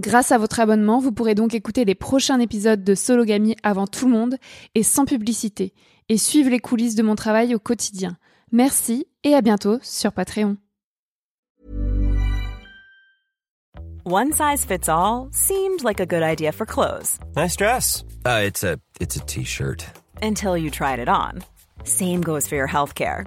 Grâce à votre abonnement, vous pourrez donc écouter les prochains épisodes de Sologamy avant tout le monde et sans publicité, et suivre les coulisses de mon travail au quotidien. Merci et à bientôt sur Patreon. One size fits all seemed like a good idea for clothes. Nice dress. Uh, it's a it's a t-shirt. Until you tried it on. Same goes for your healthcare.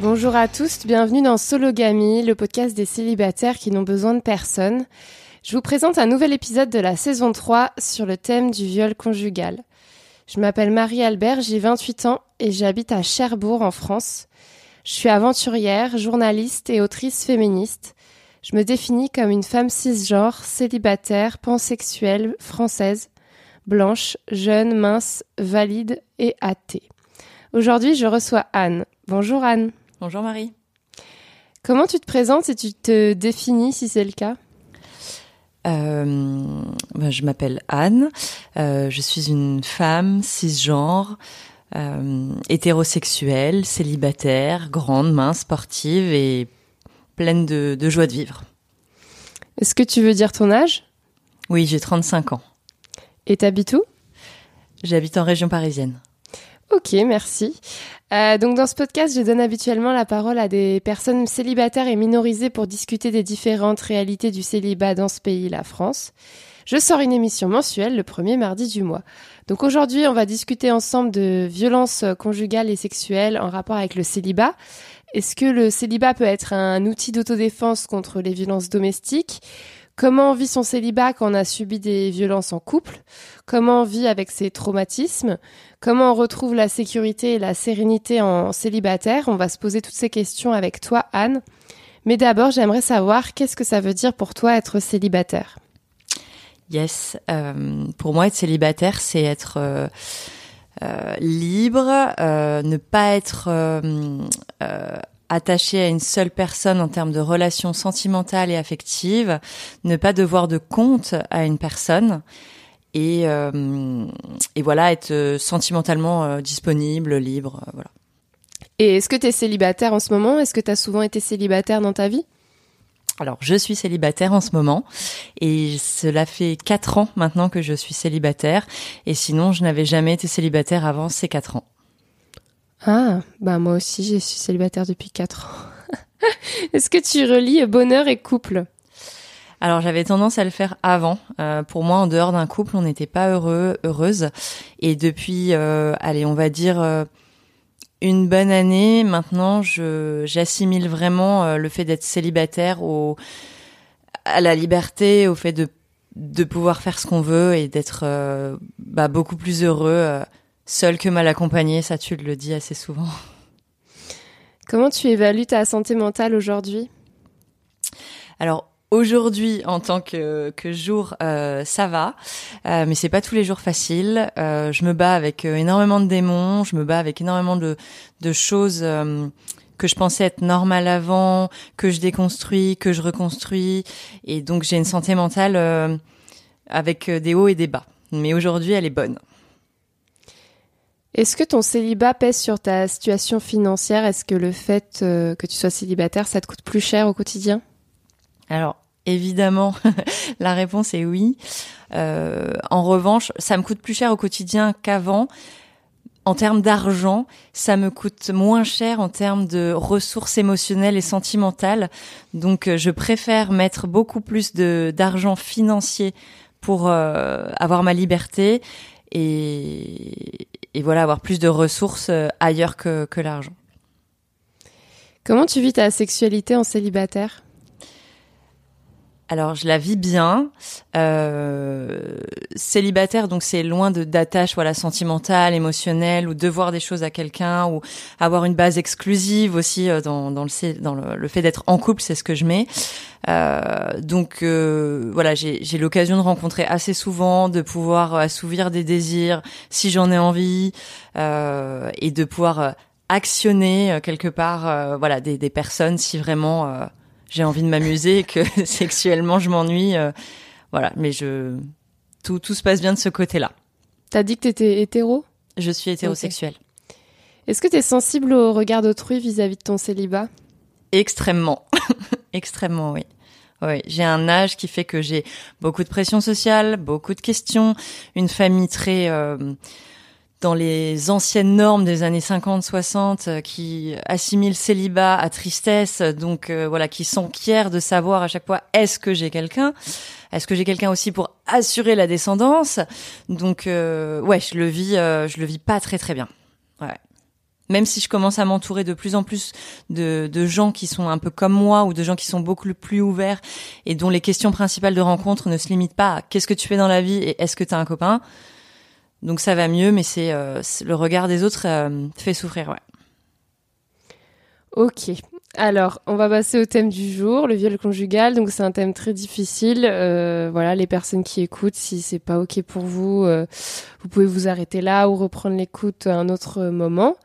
Bonjour à tous, bienvenue dans Sologamy, le podcast des célibataires qui n'ont besoin de personne. Je vous présente un nouvel épisode de la saison 3 sur le thème du viol conjugal. Je m'appelle Marie-Albert, j'ai 28 ans et j'habite à Cherbourg en France. Je suis aventurière, journaliste et autrice féministe. Je me définis comme une femme cisgenre, célibataire, pansexuelle, française, blanche, jeune, mince, valide et athée. Aujourd'hui, je reçois Anne. Bonjour Anne. Bonjour Marie. Comment tu te présentes et tu te définis si c'est le cas? Euh, ben, je m'appelle Anne. Euh, je suis une femme cisgenre, euh, hétérosexuelle, célibataire, grande, mince, sportive et pleine de, de joie de vivre. Est-ce que tu veux dire ton âge? Oui, j'ai 35 ans. Et t'habites où? J'habite en région parisienne. Ok, merci. Euh, donc dans ce podcast, je donne habituellement la parole à des personnes célibataires et minorisées pour discuter des différentes réalités du célibat dans ce pays, la France. Je sors une émission mensuelle le premier mardi du mois. Donc aujourd'hui, on va discuter ensemble de violences conjugales et sexuelles en rapport avec le célibat. Est-ce que le célibat peut être un outil d'autodéfense contre les violences domestiques? Comment on vit son célibat quand on a subi des violences en couple? Comment on vit avec ses traumatismes? Comment on retrouve la sécurité et la sérénité en célibataire? On va se poser toutes ces questions avec toi, Anne. Mais d'abord, j'aimerais savoir qu'est-ce que ça veut dire pour toi être célibataire? Yes. euh, pour moi, être célibataire, c'est être euh, euh, libre, euh, ne pas être euh, attaché à une seule personne en termes de relations sentimentales et affectives, ne pas devoir de compte à une personne et, euh, et voilà, être euh, sentimentalement euh, disponible, libre, euh, voilà. Et est-ce que tu es célibataire en ce moment? Est-ce que tu as souvent été célibataire dans ta vie? Alors, je suis célibataire en ce moment et cela fait quatre ans maintenant que je suis célibataire. Et sinon, je n'avais jamais été célibataire avant ces quatre ans. Ah, bah moi aussi, je suis célibataire depuis 4 ans. Est-ce que tu relis bonheur et couple? Alors, j'avais tendance à le faire avant. Euh, pour moi, en dehors d'un couple, on n'était pas heureux, heureuse. Et depuis, euh, allez, on va dire euh, une bonne année, maintenant, je j'assimile vraiment le fait d'être célibataire au à la liberté, au fait de de pouvoir faire ce qu'on veut et d'être bah, beaucoup plus heureux seul que mal accompagné. Ça, tu le dis assez souvent. Comment tu évalues ta santé mentale aujourd'hui? Alors aujourd'hui, en tant que, que jour, euh, ça va, euh, mais c'est pas tous les jours facile. Euh, je me bats avec euh, énormément de démons, je me bats avec énormément de, de choses euh, que je pensais être normales avant, que je déconstruis, que je reconstruis, et donc j'ai une santé mentale euh, avec des hauts et des bas. Mais aujourd'hui, elle est bonne. Est-ce que ton célibat pèse sur ta situation financière? Est-ce que le fait euh, que tu sois célibataire, ça te coûte plus cher au quotidien? Alors, évidemment, la réponse est oui. Euh, en revanche, ça me coûte plus cher au quotidien qu'avant. En termes d'argent, ça me coûte moins cher en termes de ressources émotionnelles et sentimentales. Donc, euh, je préfère mettre beaucoup plus d'argent financier pour avoir ma liberté et, et voilà avoir plus de ressources euh, ailleurs que, que l'argent. Comment tu vis ta sexualité en célibataire? Alors, je la vis bien. Euh, célibataire, donc c'est loin de d'attache voilà sentimentale, émotionnelle, ou devoir des choses à quelqu'un, ou avoir une base exclusive aussi euh, dans, dans le fait d'être en couple, c'est ce que je mets. Euh, donc voilà, j'ai l'occasion de rencontrer assez souvent, de pouvoir assouvir des désirs si j'en ai envie, et de pouvoir actionner quelque part, voilà, des, personnes si vraiment j'ai envie de m'amuser et que sexuellement je m'ennuie. euh, voilà, mais je tout tout se passe bien de ce côté-là. T'as dit que t'étais hétéro? Je suis hétérosexuelle. Est-ce que t'es sensible au regard d'autrui vis-à-vis de ton célibat? Extrêmement, extrêmement, oui. Oui, j'ai un âge qui fait que j'ai beaucoup de pression sociale, beaucoup de questions, une famille très euh, dans les anciennes normes des années 50-60 euh, qui assimile célibat à tristesse, donc euh, voilà, qui s'enquièrent de savoir à chaque fois est-ce que j'ai quelqu'un, est-ce que j'ai quelqu'un aussi pour assurer la descendance? Donc euh, ouais, je le vis, euh, je le vis pas très très bien. Ouais. Même si je commence à m'entourer de plus en plus de, de gens qui sont un peu comme moi ou de gens qui sont beaucoup plus ouverts et dont les questions principales de rencontre ne se limitent pas à qu'est-ce que tu fais dans la vie et est-ce que tu as un copain? Donc ça va mieux, mais c'est euh, le regard des autres euh, fait souffrir. Ouais. Ok. Alors, on va passer au thème du jour, le viol conjugal. Donc, c'est un thème très difficile. Euh, voilà, les personnes qui écoutent, si c'est pas ok pour vous, vous pouvez vous arrêter là ou reprendre l'écoute à un autre moment.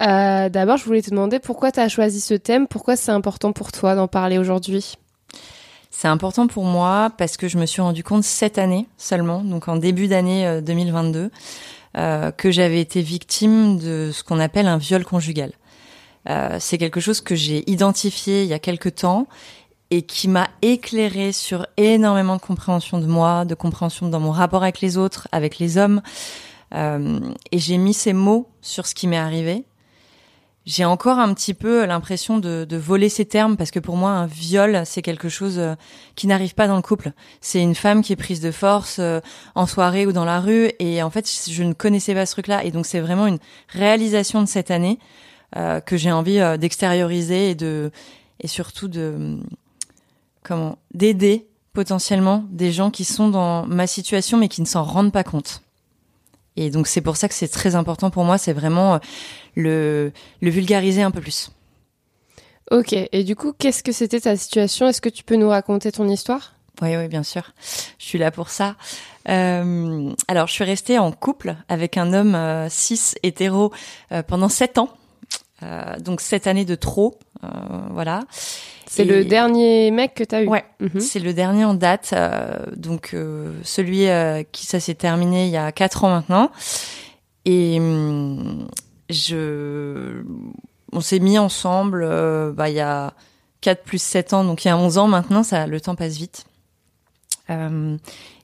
D'abord, je voulais te demander pourquoi tu as choisi ce thème, pourquoi c'est important pour toi d'en parler aujourd'hui? C'est important pour moi parce que je me suis rendu compte cette année seulement, donc en début d'année euh, 2022, euh, que j'avais été victime de ce qu'on appelle un viol conjugal. Euh, c'est quelque chose que j'ai identifié il y a quelque temps et qui m'a éclairé sur énormément de compréhension de moi, de compréhension dans mon rapport avec les autres, avec les hommes. Euh, et j'ai mis ces mots sur ce qui m'est arrivé. J'ai encore un petit peu l'impression de, de voler ces termes parce que pour moi un viol c'est quelque chose euh, qui n'arrive pas dans le couple. C'est une femme qui est prise de force euh, en soirée ou dans la rue et en fait je ne connaissais pas ce truc-là et donc c'est vraiment une réalisation de cette année euh, que j'ai envie euh, d'extérioriser et de et surtout de comment d'aider potentiellement des gens qui sont dans ma situation mais qui ne s'en rendent pas compte. Et donc c'est pour ça que c'est très important pour moi, c'est vraiment le, le vulgariser un peu plus. Ok. Et du coup, qu'est-ce que c'était ta situation? Est-ce que tu peux nous raconter ton histoire? Oui, oui, bien sûr. Je suis là pour ça. Euh, alors, je suis restée en couple avec un homme euh, cis hétéro euh, pendant sept ans. Donc sept années de trop, voilà. C'est Et- le dernier mec que tu as eu? Ouais, Mhm. c'est le dernier en date. donc celui qui ça s'est terminé il y a quatre ans maintenant. Et hum, on s'est mis ensemble. euh, bah il y a 4 plus 7 ans, donc il y a 11 ans maintenant, ça, le temps passe vite. Euh,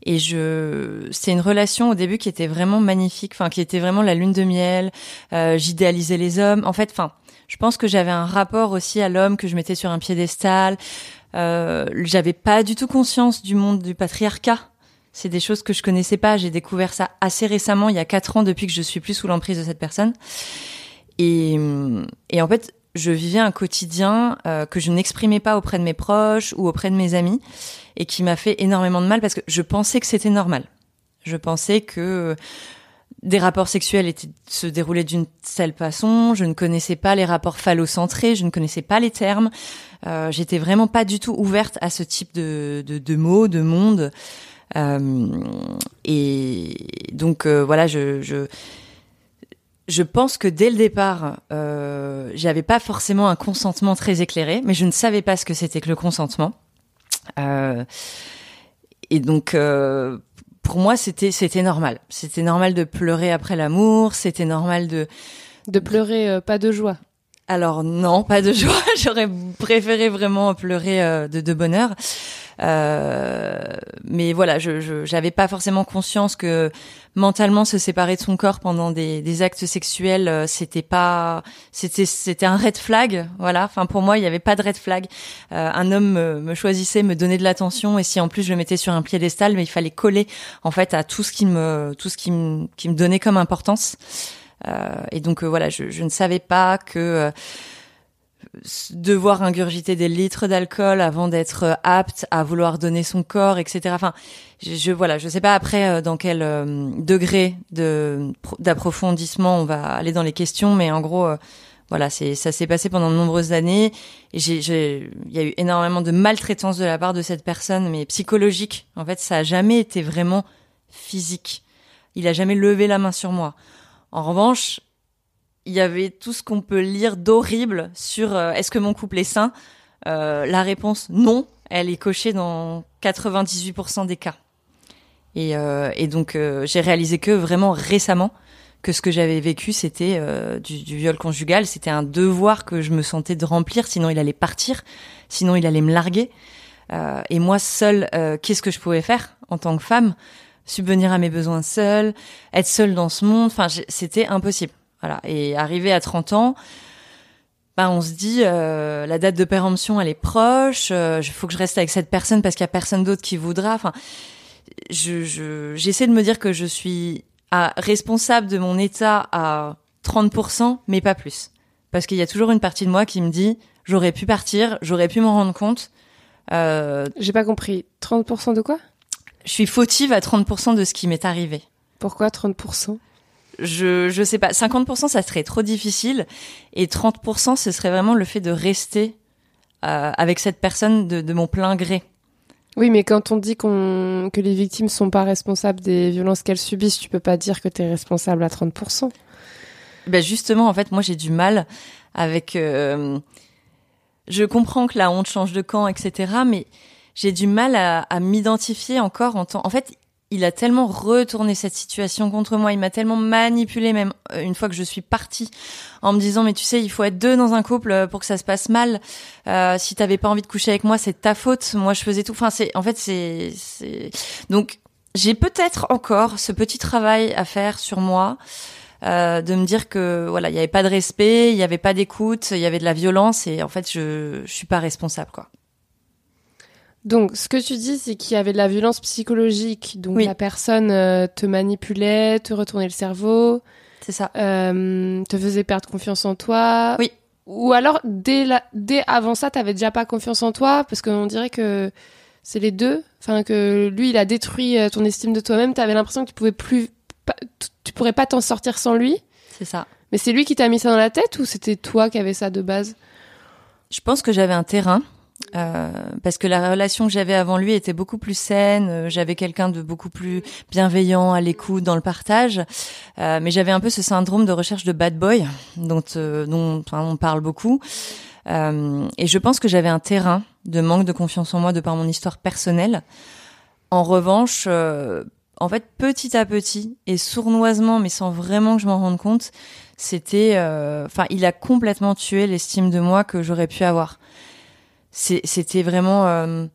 et je, c'est une relation au début qui était vraiment magnifique, enfin qui était vraiment la lune de miel. Euh, J'idéalisais les hommes. En fait, enfin, je pense que j'avais un rapport aussi à l'homme que je mettais sur un piédestal. J'avais pas du tout conscience du monde du patriarcat. C'est des choses que je connaissais pas. J'ai découvert ça assez récemment, il y a quatre ans, depuis que je suis plus sous l'emprise de cette personne. Et, et en fait, je vivais un quotidien euh, que je n'exprimais pas auprès de mes proches ou auprès de mes amis et qui m'a fait énormément de mal parce que je pensais que c'était normal. Je pensais que des rapports sexuels étaient, se déroulaient d'une telle façon, je ne connaissais pas les rapports phallocentrés, je ne connaissais pas les termes, euh, j'étais vraiment pas du tout ouverte à ce type de, de, de mots, de monde. Euh, et donc euh, voilà, je, je je pense que dès le départ, euh, j'avais pas forcément un consentement très éclairé, mais je ne savais pas ce que c'était que le consentement. Euh, et donc, euh, pour moi, c'était c'était normal. C'était normal de pleurer après l'amour. C'était normal de De pleurer, euh, pas de joie. alors non, pas de joie. J'aurais préféré vraiment pleurer euh, de, de bonheur. Euh, mais voilà, je j'avais pas forcément conscience que mentalement se séparer de son corps pendant des, des actes sexuels, euh, c'était pas, c'était c'était un red flag. Voilà. Enfin pour moi, il y avait pas de red flag. Euh, un homme me, me choisissait, me donnait de l'attention, et si en plus je mettais sur un piédestal, mais il fallait coller en fait à tout ce qui me tout ce qui me qui me donnait comme importance. Euh, et donc voilà, je, je ne savais pas que euh, devoir ingurgiter des litres d'alcool avant d'être euh, apte à vouloir donner son corps, etc. Enfin, je, je voilà, je sais pas après euh, dans quel euh, degré de pro- d'approfondissement on va aller dans les questions, mais en gros. voilà, c'est ça s'est passé pendant de nombreuses années j'ai il y a eu énormément de maltraitance de la part de cette personne mais psychologique. En fait, ça a jamais été vraiment physique. Il a jamais levé la main sur moi. En revanche, il y avait tout ce qu'on peut lire d'horrible sur euh, est-ce que mon couple est sain? Euh, La réponse non, elle est cochée dans 98% des cas. Et, euh, et donc euh, j'ai réalisé que vraiment récemment que ce que j'avais vécu c'était euh, du, du viol conjugal, c'était un devoir que je me sentais de remplir, sinon il allait partir, sinon il allait me larguer. Euh, et moi seule, qu'est-ce que je pouvais faire en tant que femme? Subvenir à mes besoins seule, être seule dans ce monde, enfin c'était impossible. Voilà. Et arrivé à 30 ans, bah, on se dit euh, la date de péremption elle est proche, il faut que je reste avec cette personne parce qu'il y a personne d'autre qui voudra. Enfin, je je- j'essaie de me dire que je suis à, responsable de mon état à 30%, mais pas plus. Parce qu'il y a toujours une partie de moi qui me dit j'aurais pu partir, j'aurais pu m'en rendre compte. Euh, J'ai pas compris. 30% de quoi? je suis fautive à 30% de ce qui m'est arrivé. Pourquoi 30% Je je sais pas, 50% ça serait trop difficile et 30% ce serait vraiment le fait de rester euh, avec cette personne de, de mon plein gré. Oui, mais quand on dit qu'on que les victimes sont pas responsables des violences qu'elles subissent, tu peux pas dire que tu es responsable à 30%. Ben justement, en fait, moi j'ai du mal avec. euh, je comprends que la honte change de camp, etc. Mais j'ai du mal à, à m'identifier encore en tant. En fait, il a tellement retourné cette situation contre moi. Il m'a tellement manipulé, même euh, une fois que je suis partie, en me disant mais tu sais, il faut être deux dans un couple euh, pour que ça se passe mal. Euh, si t'avais pas envie de coucher avec moi, c'est ta faute. Moi, je faisais tout. Enfin, c'est. En fait, c'est. c'est. Donc, j'ai peut-être encore ce petit travail à faire sur moi euh, de me dire que voilà, il y avait pas de respect, il y avait pas d'écoute, il y avait de la violence et en fait, je je suis pas responsable quoi. Donc, ce que tu dis, c'est qu'il y avait de la violence psychologique. Donc, Oui. la personne euh, te manipulait, te retournait le cerveau, C'est ça. euh, te faisait perdre confiance en toi. Oui. Ou alors, dès, la, dès avant ça, t'avais déjà pas confiance en toi, parce qu'on dirait que c'est les deux. Enfin, que lui, il a détruit euh, ton estime de toi-même. T'avais l'impression que tu pouvais plus, tu pourrais pas t'en sortir sans lui. C'est ça. Mais c'est lui qui t'a mis ça dans la tête ou c'était toi qui avais ça de base? Je pense que j'avais un terrain euh, parce que la relation que j'avais avant lui était beaucoup plus saine. euh, J'avais quelqu'un de beaucoup plus bienveillant, à l'écoute, dans le partage. Euh, mais j'avais un peu ce syndrome de recherche de bad boy dont euh, dont on parle beaucoup. Euh, et je pense que j'avais un terrain de manque de confiance en moi de par mon histoire personnelle. En revanche, en fait, petit à petit et sournoisement, mais sans vraiment que je m'en rende compte, c'était, enfin, il a complètement tué l'estime de moi que j'aurais pu avoir. C'était vraiment euh,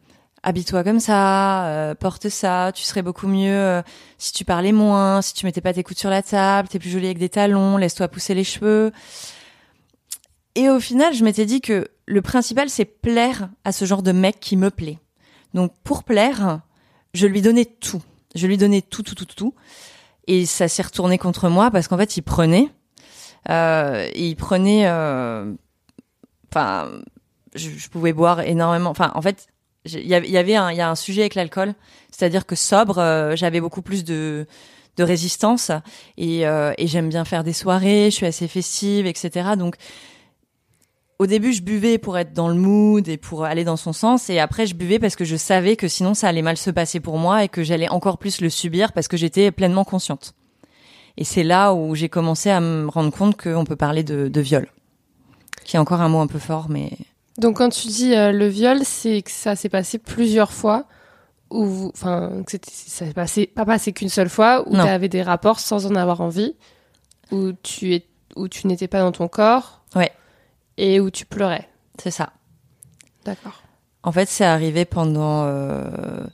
habille-toi comme ça, euh, porte ça, tu serais beaucoup mieux euh, si tu parlais moins, si tu mettais pas tes coudes sur la table, t'es plus jolie avec des talons, laisse-toi pousser les cheveux. Et au final, je m'étais dit que le principal, c'est plaire à ce genre de mec qui me plaît. Donc pour plaire, je lui donnais tout. Je lui donnais tout, tout, tout, tout, tout. Et ça s'est retourné contre moi parce qu'en fait, il prenait. Euh, il prenait. euh, Enfin, je, je pouvais boire énormément. Enfin, en fait, il y avait, un, y a un sujet avec l'alcool, c'est-à-dire que sobre, euh, j'avais beaucoup plus de de résistance et, euh, et j'aime bien faire des soirées. Je suis assez festive, etc. Donc au début, je buvais pour être dans le mood et pour aller dans son sens. Et après, je buvais parce que je savais que sinon, ça allait mal se passer pour moi et que j'allais encore plus le subir parce que j'étais pleinement consciente. Et c'est là où j'ai commencé à me rendre compte qu'on peut parler de, de viol. Qui est encore un mot un peu fort, mais Donc quand tu dis euh, le viol, c'est que ça s'est passé plusieurs fois ou enfin que ça s'est passé pas passé qu'une seule fois où tu avais des rapports sans en avoir envie, où tu es où tu n'étais pas dans ton corps. Ouais. Et où tu pleurais. c'est ça. D'accord. En fait, c'est arrivé pendant, euh,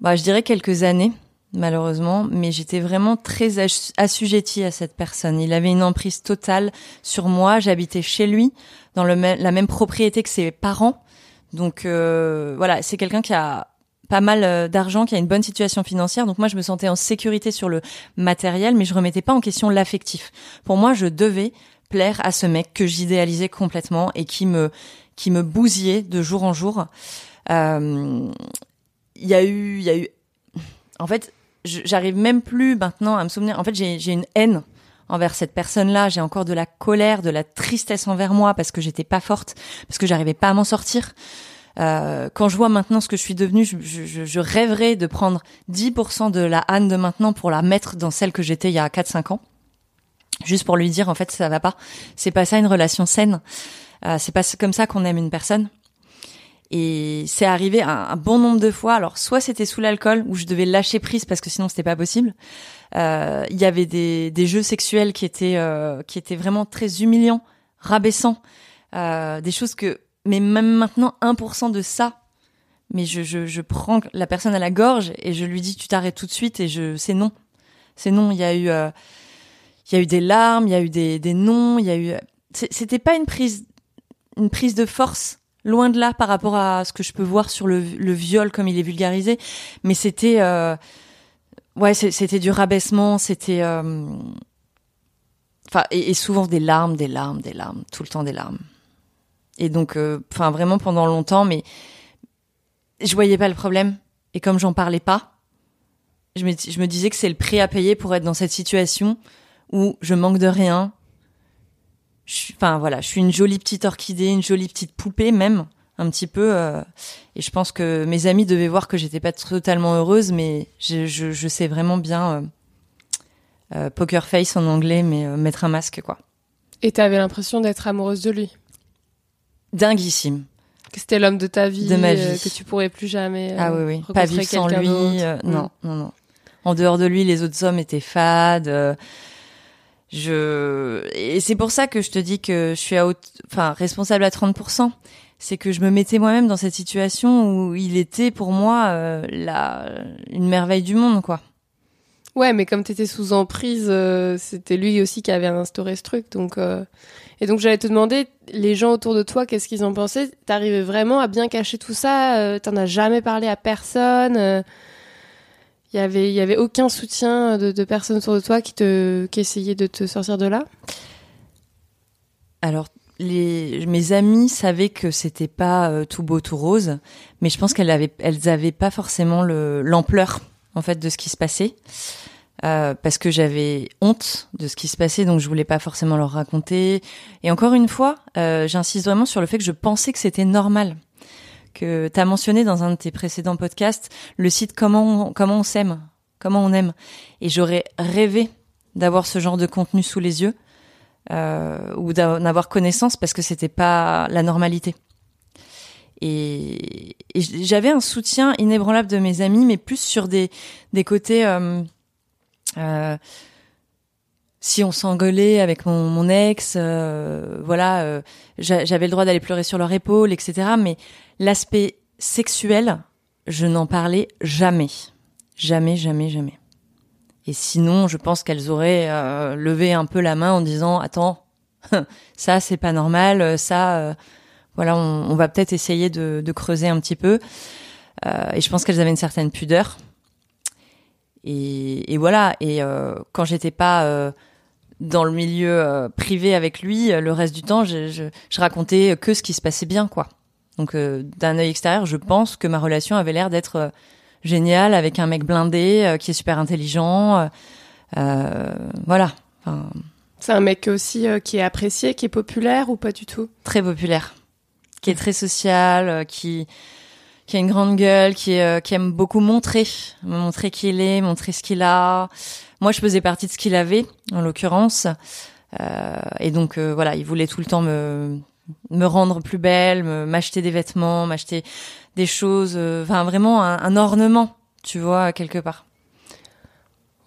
bah, je dirais quelques années, malheureusement, mais j'étais vraiment très ass- assujettie à cette personne. Il avait une emprise totale sur moi. J'habitais chez lui, dans la même propriété que ses parents. Donc euh, voilà, c'est quelqu'un qui a pas mal euh, d'argent, qui a une bonne situation financière. Donc moi, je me sentais en sécurité sur le matériel, mais je remettais pas en question l'affectif. Pour moi, je devais plaire à ce mec que j'idéalisais complètement et qui me qui me bousillait de jour en jour. Euh, Il y a eu, il y a eu. En fait, j'arrive même plus maintenant à me souvenir. En fait, j'ai une haine envers cette personne-là. J'ai encore de la colère, de la tristesse envers moi parce que j'étais pas forte, parce que j'arrivais pas à m'en sortir. Euh, quand je vois maintenant ce que je suis devenue, je, je, je rêverais de prendre 10% de la Anne de maintenant pour la mettre dans celle que j'étais il y a 4-5 ans. Juste pour lui dire, en fait, ça va pas. C'est pas ça une relation saine. Euh, c'est pas comme ça qu'on aime une personne. Et c'est arrivé un, bon nombre de fois. Alors, soit c'était sous l'alcool, où je devais lâcher prise parce que sinon c'était pas possible. Euh, Il y avait des, des jeux sexuels qui étaient euh, qui étaient vraiment très humiliants, rabaissants, euh, des choses que. Mais même maintenant, 1% de ça. Mais je, je, je prends la personne à la gorge et je lui dis tu t'arrêtes tout de suite et je c'est non, c'est non. Il y a eu euh, il y a eu des larmes, il y a eu des des noms, il y a eu. c'est- C'était pas une prise une prise de force loin de là par rapport à ce que je peux voir sur le, viol comme il est vulgarisé. Mais c'était euh, ouais c'était du rabaissement c'était euh, enfin et, souvent des larmes des larmes des larmes tout le temps des larmes. Et donc euh, enfin vraiment pendant longtemps mais je voyais pas le problème. Et comme j'en parlais pas je me, je me disais que c'est le prix à payer pour être dans cette situation où je manque de rien enfin voilà, je suis une jolie petite orchidée, une jolie petite poupée même, un petit peu. euh, et je pense que mes amis devaient voir que j'étais pas totalement heureuse, mais je, je, je sais vraiment bien euh, euh, poker face en anglais, mais euh, mettre un masque quoi. Et t'avais l'impression d'être amoureuse de lui, Dinguissime. que c'était l'homme de ta vie, De ma euh, vie. que tu pourrais plus jamais. euh, ah oui oui, pas vivre sans lui. euh, Mm. non non non. En dehors de lui, les autres hommes étaient fades. Je et c'est pour ça que je te dis que je suis à haute, enfin responsable à 30%. C'est que je me mettais moi-même dans cette situation où il était pour moi euh, la une merveille du monde quoi. Ouais, mais comme t'étais sous emprise, euh, c'était lui aussi qui avait instauré ce truc. Donc, euh, et donc j'allais te demander, les gens autour de toi, qu'est-ce qu'ils en pensaient? T'arrivais vraiment à bien cacher tout ça? Euh, T'en as jamais parlé à personne? Euh, Il y avait, il y avait aucun soutien de, personnes autour de toi qui te, qui essayaient de te sortir de là? Alors mes amies savaient que c'était pas euh, tout beau tout rose, mais je pense qu'elles avaient elles avaient pas forcément le l'ampleur en fait de ce qui se passait. Euh, parce que j'avais honte de ce qui se passait, donc je voulais pas forcément leur raconter. Et encore une fois, euh, j'insiste vraiment sur le fait que je pensais que c'était normal. Que tu as mentionné dans un de tes précédents podcasts le site comment on, comment on s'aime, comment on aime. Et j'aurais rêvé d'avoir ce genre de contenu sous les yeux euh, ou d'en avoir connaissance parce que c'était pas la normalité. Et, j'avais un soutien inébranlable de mes amis, mais plus sur des des côtés. euh, euh, si on s'engueulait avec mon, ex, euh, voilà, euh, j'a- j'avais le droit d'aller pleurer sur leur épaule, etc. Mais l'aspect sexuel, je n'en parlais jamais, jamais, jamais, jamais. Et sinon, je pense qu'elles auraient euh, levé un peu la main en disant "Attends, ça c'est pas normal, euh, ça, euh, voilà, on, va peut-être essayer de, de creuser un petit peu." Euh, et je pense qu'elles avaient une certaine pudeur. Et, et voilà. Et quand j'étais pas dans le milieu euh, privé avec lui, euh, le reste du temps, je, je, je racontais que ce qui se passait bien, quoi. Donc euh, d'un œil extérieur, je pense que ma relation avait l'air d'être euh, géniale avec un mec blindé euh, qui est super intelligent. voilà. Enfin, C'est un mec aussi qui est apprécié, qui est populaire ou pas du tout? Très populaire, qui est très social, euh, qui qui a une grande gueule, qui euh, qui aime beaucoup montrer, montrer qui il est, montrer ce qu'il a. Moi, je faisais partie de ce qu'il avait, en l'occurrence, Euh, et donc euh, voilà, il voulait tout le temps me me rendre plus belle, me- m'acheter des vêtements, m'acheter des choses, euh, enfin vraiment un, un ornement, tu vois, quelque part.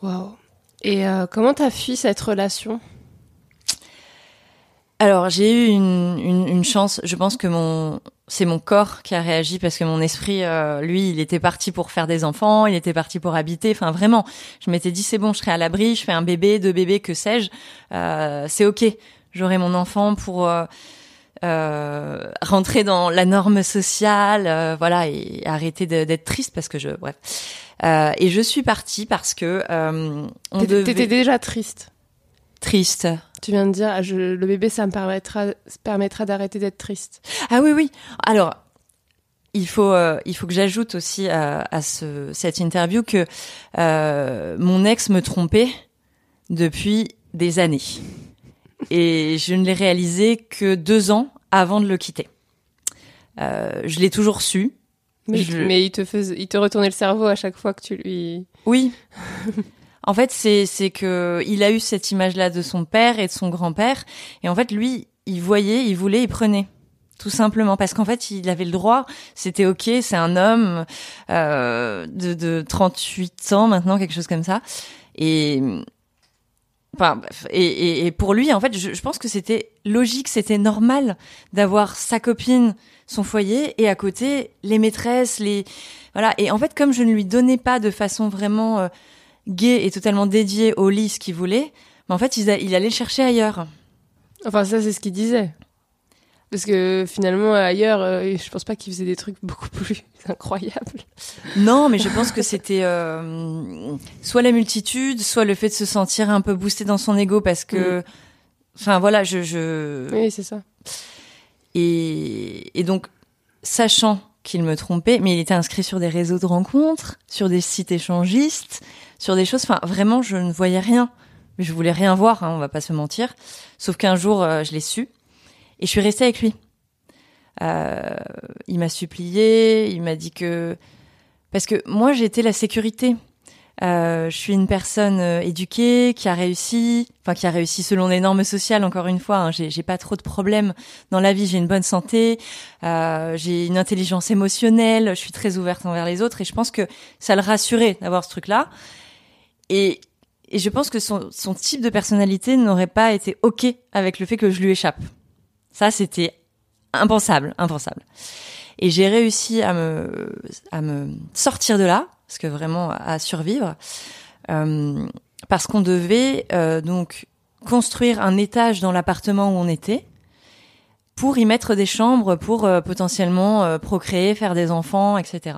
Waouh. Et comment t'as fui cette relation? Alors j'ai eu une, une, une chance. Je pense que mon c'est mon corps qui a réagi parce que mon esprit, euh, lui, il était parti pour faire des enfants, il était parti pour habiter. Enfin vraiment, je m'étais dit c'est bon, je serai à l'abri, je fais un bébé, deux bébés, que sais-je, euh, c'est ok. J'aurai mon enfant pour euh, euh, rentrer dans la norme sociale, euh, voilà, et arrêter d'être triste parce que je, bref. Euh, et je suis partie parce que euh, on devait t'étais déjà triste. Triste. Tu viens de dire, ah, je- le bébé, ça me permettra, d'arrêter d'être triste. Ah oui, oui. Alors, il faut, euh, il faut que j'ajoute aussi à, à ce, cette interview que euh, mon ex me trompait depuis des années. Et je ne l'ai réalisé que deux ans avant de le quitter. Euh, je l'ai toujours su. Mais, Je- mais il te faisait, il te retournait le cerveau à chaque fois que tu lui. Oui. en fait, c'est c'est que il a eu cette image-là de son père et de son grand-père, et en fait, lui, il voyait, il voulait, il prenait. Tout simplement parce qu'en fait, il avait le droit. C'était ok. C'est un homme euh, de, de 38 ans maintenant, quelque chose comme ça. Et Enfin, et, et, et pour lui, en fait, je, je pense que c'était logique, c'était normal d'avoir sa copine, son foyer, et à côté les maîtresses, les voilà. Et en fait, comme je ne lui donnais pas de façon vraiment euh, gay et totalement dédiée au lit ce qu'il voulait, mais en fait, il, a- il allait le chercher ailleurs. Enfin, ça, c'est ce qu'il disait. Parce que finalement, ailleurs, euh, je pense pas qu'il faisait des trucs beaucoup plus incroyables. Non, mais je pense que c'était euh, soit la multitude, soit le fait de se sentir un peu boosté dans son ego parce que, enfin voilà, je, je... Oui, c'est ça. Et, et donc, sachant qu'il me trompait, mais il était inscrit sur des réseaux de rencontres, sur des sites échangistes, sur des choses. Enfin, vraiment, je ne voyais rien. Mais je voulais rien voir, hein, on va pas se mentir. Sauf qu'un jour, euh, je l'ai su et je suis restée avec lui. Euh, il m'a supplié, il m'a dit que parce que moi j'étais la sécurité. Euh, je suis une personne éduquée qui a réussi, enfin qui a réussi selon les normes sociales. Encore une fois, hein, j'ai pas trop de problèmes dans la vie. J'ai une bonne santé, j'ai une intelligence émotionnelle, je suis très ouverte envers les autres et je pense que ça le rassurait d'avoir ce truc-là. Et et je pense que son, son type de personnalité n'aurait pas été ok avec le fait que je lui échappe. Ça, c'était impensable, impensable. Et j'ai réussi à me, à me sortir de là, parce que vraiment à survivre, euh, parce qu'on devait euh, donc construire un étage dans l'appartement où on était pour y mettre des chambres pour euh, potentiellement euh, procréer, faire des enfants, etc.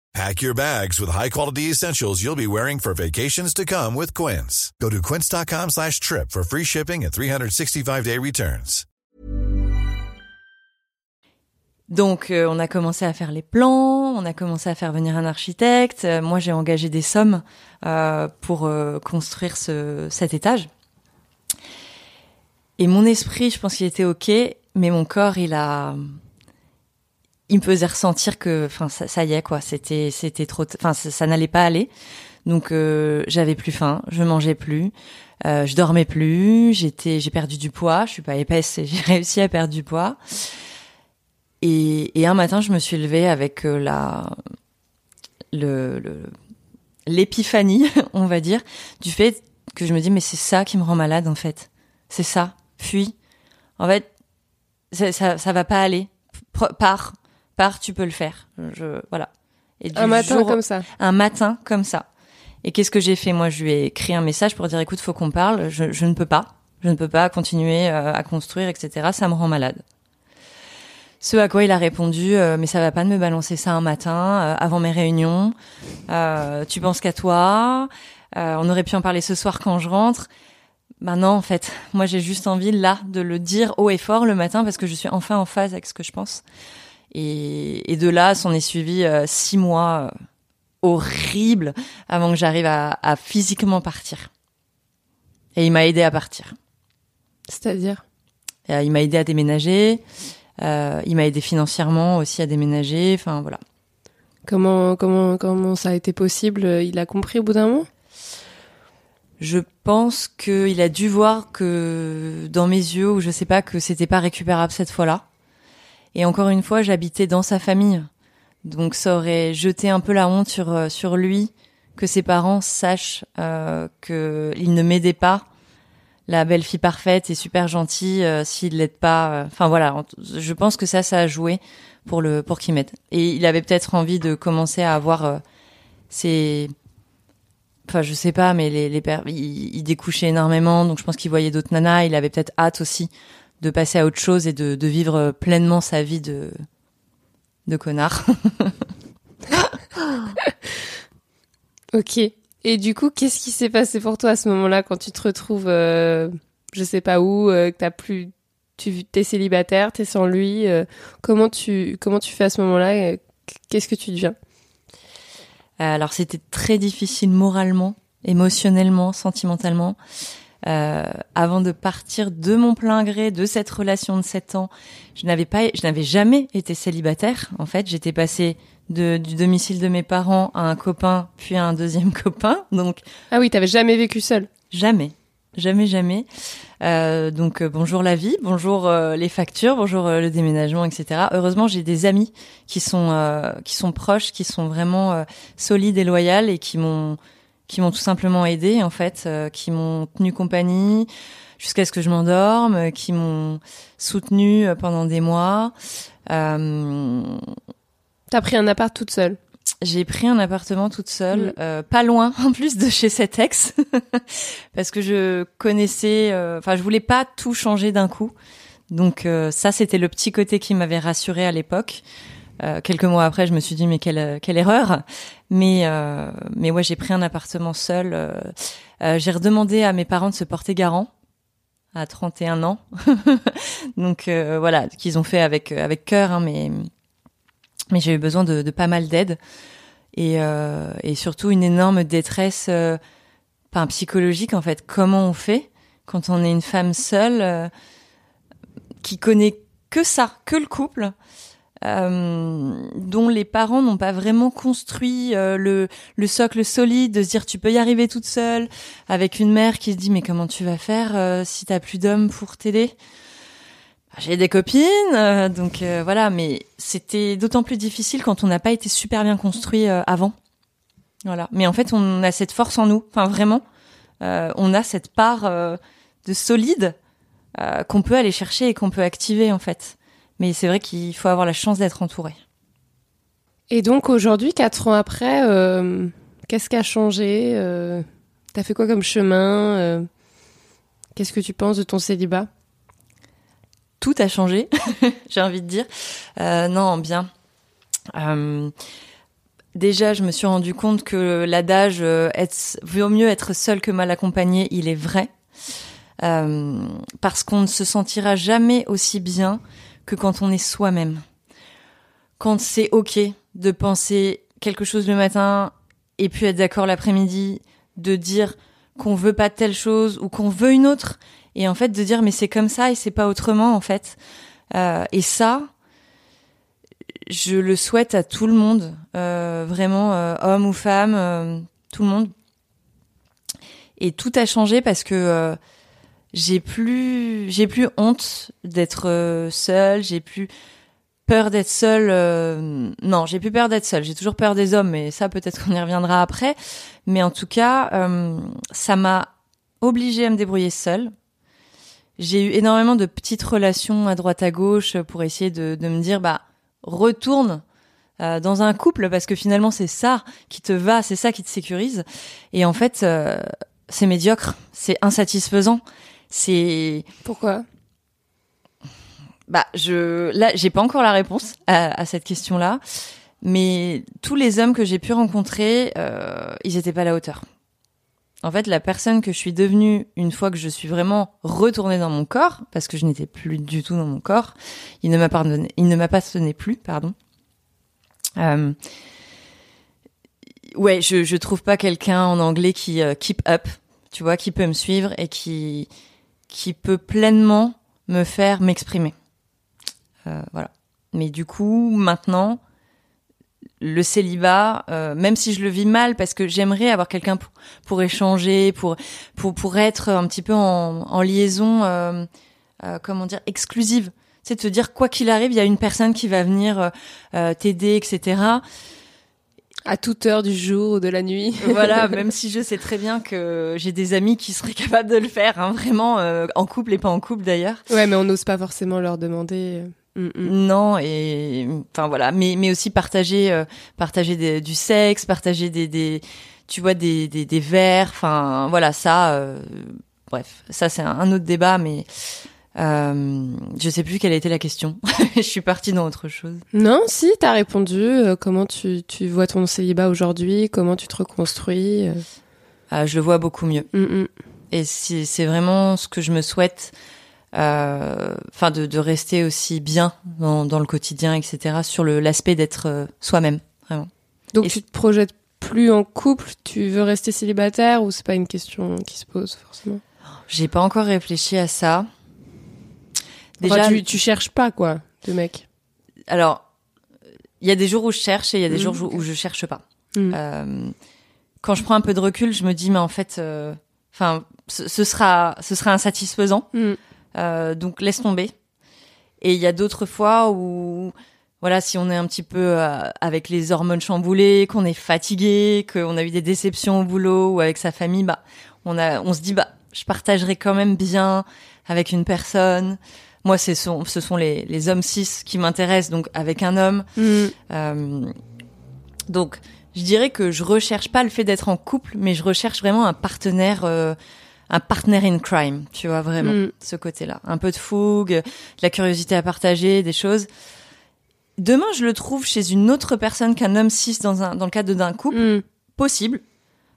Pack your bags with high-quality essentials you'll be wearing for vacations to come with Quince. Go to quince.com slash trip for free shipping and 365-day returns. Donc, euh, on a commencé à faire les plans, on a commencé à faire venir un architecte. Euh, moi, j'ai engagé des sommes euh, pour euh, construire ce, cet étage. Et mon esprit, je pense qu'il était ok, mais mon corps, il a, il me faisait ressentir que, enfin, ça, y est, quoi. C'était, c'était trop, enfin, ça, n'allait pas aller. Donc, euh, j'avais plus faim, je mangeais plus, euh, je dormais plus, j'étais, j'ai perdu du poids. Je suis pas épaisse, et j'ai réussi à perdre du poids. Et, et un matin, je me suis levée avec euh, la, le, l'épiphanie, on va dire, du fait que je me dis mais c'est ça qui me rend malade en fait. C'est ça. Fuis. En fait, ça, ça, va pas aller. Pars, tu peux le faire. Je, voilà. Et du Un matin jour- comme ça. un matin comme ça. Et qu'est-ce que j'ai fait? Moi, je lui ai écrit un message pour dire écoute, faut qu'on parle. Je, je ne peux pas. Je ne peux pas continuer euh, à construire, etc. Ça me rend malade. Ce à quoi il a répondu euh, mais ça va pas de me balancer ça un matin euh, avant mes réunions. Euh, tu penses qu'à toi? Euh, on aurait pu en parler ce soir quand je rentre. Ben non, en fait, moi j'ai juste envie là de le dire haut et fort le matin parce que je suis enfin en phase avec ce que je pense. Et, et de là, s'en est suivi euh, six mois euh, horribles avant que j'arrive à, à physiquement partir. Et il m'a aidé à partir. C'est-à-dire? Euh, il m'a aidé à déménager. Euh, il m'a aidé financièrement aussi à déménager. Enfin voilà. comment, comment, comment ça a été possible? Il a compris au bout d'un moment? Je pense qu'il a dû voir que dans mes yeux, ou je sais pas, que c'était pas récupérable cette fois-là. Et encore une fois, j'habitais dans sa famille. Donc ça aurait jeté un peu la honte sur, euh, sur lui, que ses parents sachent euh, qu'il ne m'aidait pas, la belle fille parfaite et super gentille, euh, s'il l'aide pas. euh, Enfin voilà, je pense que ça, ça a joué pour, le, pour qu'il m'aide. Et il avait peut-être envie de commencer à avoir ses enfin je sais pas mais les, les pères il, il découchait énormément donc je pense qu'il voyait d'autres nanas il avait peut-être hâte aussi de passer à autre chose et de, de vivre pleinement sa vie de de connard Ok. Et du coup, qu'est-ce qui s'est passé pour toi à ce moment-là quand tu te retrouves, euh, je sais pas où, euh, que t'as plus, tu t'es célibataire, t'es sans lui. euh, comment tu comment tu fais à ce moment-là Qu'est-ce que tu deviens? Euh, alors c'était très difficile moralement émotionnellement sentimentalement Euh, avant de partir de mon plein gré de cette relation de 7 ans je n'avais pas je n'avais jamais été célibataire en fait j'étais passée de, du domicile de mes parents à un copain puis à un deuxième copain donc Ah oui, t'avais jamais vécu seul. Jamais, jamais, jamais. Euh, donc euh, bonjour la vie, bonjour euh, les factures, bonjour euh, le déménagement, etc. Heureusement, j'ai des amis qui sont euh, qui sont proches, qui sont vraiment solides et loyales et qui m'ont qui m'ont tout simplement aidé en fait, euh, qui m'ont tenu compagnie jusqu'à ce que je m'endorme, euh, qui m'ont soutenu euh, pendant des mois. Euh, T'as pris un appart toute seule. j'ai pris un appartement toute seule, Mm. euh, pas loin en plus de chez cet ex, parce que je connaissais, euh, enfin je voulais pas tout changer d'un coup. Donc euh, ça c'était le petit côté qui m'avait rassurée à l'époque. Euh, quelques mois après, je me suis dit mais quelle quelle erreur. Mais euh, mais ouais, j'ai pris un appartement seul. euh, euh, j'ai redemandé à mes parents de se porter garant à 31 ans. Donc euh, voilà, qu'ils ont fait avec avec cœur, hein, mais mais j'ai eu besoin de, de pas mal d'aide et, euh, et surtout une énorme détresse euh, pas psychologique en fait. Comment on fait quand on est une femme seule euh, qui connaît que ça, que le couple, euh, dont les parents n'ont pas vraiment construit euh, le, le socle solide de se dire tu peux y arriver toute seule, avec une mère qui se dit mais comment tu vas faire euh, si t'as plus d'hommes pour t'aider? J'ai des copines, euh, donc euh, voilà, mais c'était d'autant plus difficile quand on n'a pas été super bien construit avant. Voilà. Mais en fait, on a cette force en nous, enfin vraiment, on a cette part de solide qu'on peut aller chercher et qu'on peut activer en fait. Mais c'est vrai qu'il faut avoir la chance d'être entouré. Et donc aujourd'hui, quatre ans après, euh, qu'est-ce qui a changé euh, T'as fait quoi comme chemin euh, Qu'est-ce que tu penses de ton célibat? Tout a changé, j'ai envie de dire. Non, bien. Déjà, je me suis rendu compte que l'adage être, vaut mieux être seul que mal accompagné, il est vrai. Parce qu'on ne se sentira jamais aussi bien que quand on est soi-même. Quand c'est ok de penser quelque chose le matin et puis être d'accord l'après-midi, de dire qu'on veut pas telle chose ou qu'on veut une autre, et en fait de dire mais c'est comme ça et c'est pas autrement en fait. Euh, et ça, je le souhaite à tout le monde, euh, vraiment euh, homme ou femme, tout le monde. Et tout a changé parce que j'ai plus j'ai plus honte d'être euh, seule, j'ai plus peur d'être seule. euh, non, j'ai plus peur d'être seule. J'ai toujours peur des hommes, mais ça peut-être qu'on y reviendra après. Mais en tout cas, euh, ça m'a obligée à me débrouiller seule. J'ai eu énormément de petites relations à droite à gauche pour essayer de, de me dire bah retourne euh, dans un couple parce que finalement c'est ça qui te va, c'est ça qui te sécurise. Et en fait, euh, c'est médiocre, c'est insatisfaisant. C'est Pourquoi? Bah je là j'ai pas encore la réponse à, à cette question-là, mais tous les hommes que j'ai pu rencontrer, euh, ils étaient pas à la hauteur. En fait, la personne que je suis devenue une fois que je suis vraiment retournée dans mon corps, parce que je n'étais plus du tout dans mon corps, il ne m'a pardonné, il ne m'appartenait plus, pardon. Euh, ouais, je je trouve pas quelqu'un en anglais qui euh, keep up, tu vois, qui peut me suivre et qui qui peut pleinement me faire m'exprimer. Euh, voilà. Mais du coup, maintenant, le célibat, euh, même si je le vis mal, parce que j'aimerais avoir quelqu'un pour, pour échanger, pour, pour, pour être un petit peu en, en liaison, euh, euh, comment dire, exclusive. C'est te dire, quoi qu'il arrive, il y a une personne qui va venir euh, euh, t'aider, etc. À toute heure du jour ou de la nuit voilà, même si je sais très bien que j'ai des amis qui seraient capables de le faire, hein, vraiment, euh, en couple et pas en couple d'ailleurs. Ouais, mais on n'ose pas forcément leur demander. Mm, mm. Non et enfin voilà, mais mais aussi partager euh, partager des- du sexe, partager des des tu vois des des, des verres, enfin voilà ça. euh, bref, ça c'est un, un autre débat, mais euh, je sais plus quelle était la question. je suis partie dans autre chose. Non, si, t'as répondu. euh, comment tu, tu vois ton célibat aujourd'hui Comment tu te reconstruis euh, Euh, je le vois beaucoup mieux. mm, mm. Et c'est c'est vraiment ce que je me souhaite, euh, enfin de, de rester aussi bien dans, dans le quotidien, etc. Sur l'aspect d'être euh, soi-même, vraiment. Donc Et tu te projettes plus en couple Tu veux rester célibataire ou c'est pas une question qui se pose forcément? J'ai pas encore réfléchi à ça. Déjà, tu, tu cherches pas quoi de mec. alors il y a des jours où je cherche et il y a des Mhm. jours où je cherche pas. Mm. Euh, quand je prends un peu de recul, je me dis mais en fait, euh, enfin, ce, ce sera, ce sera insatisfaisant. Mm. Euh, donc laisse tomber. Et il y a d'autres fois où, voilà, si on est un petit peu euh, avec les hormones chamboulées, qu'on est fatigué, qu'on a eu des déceptions au boulot ou avec sa famille, bah, on a, on se dit bah, je partagerai quand même bien avec une personne. Moi, c'est son- ce sont les, les hommes cis qui m'intéressent, donc avec un homme. Mm. Euh, donc, je dirais que je recherche pas le fait d'être en couple, mais je recherche vraiment un partenaire, euh, un partner in crime, tu vois vraiment Mm. ce côté-là, un peu de fougue, de la curiosité à partager, des choses. Demain, je le trouve chez une autre personne qu'un homme cis dans un dans le cadre d'un couple, Mm. possible,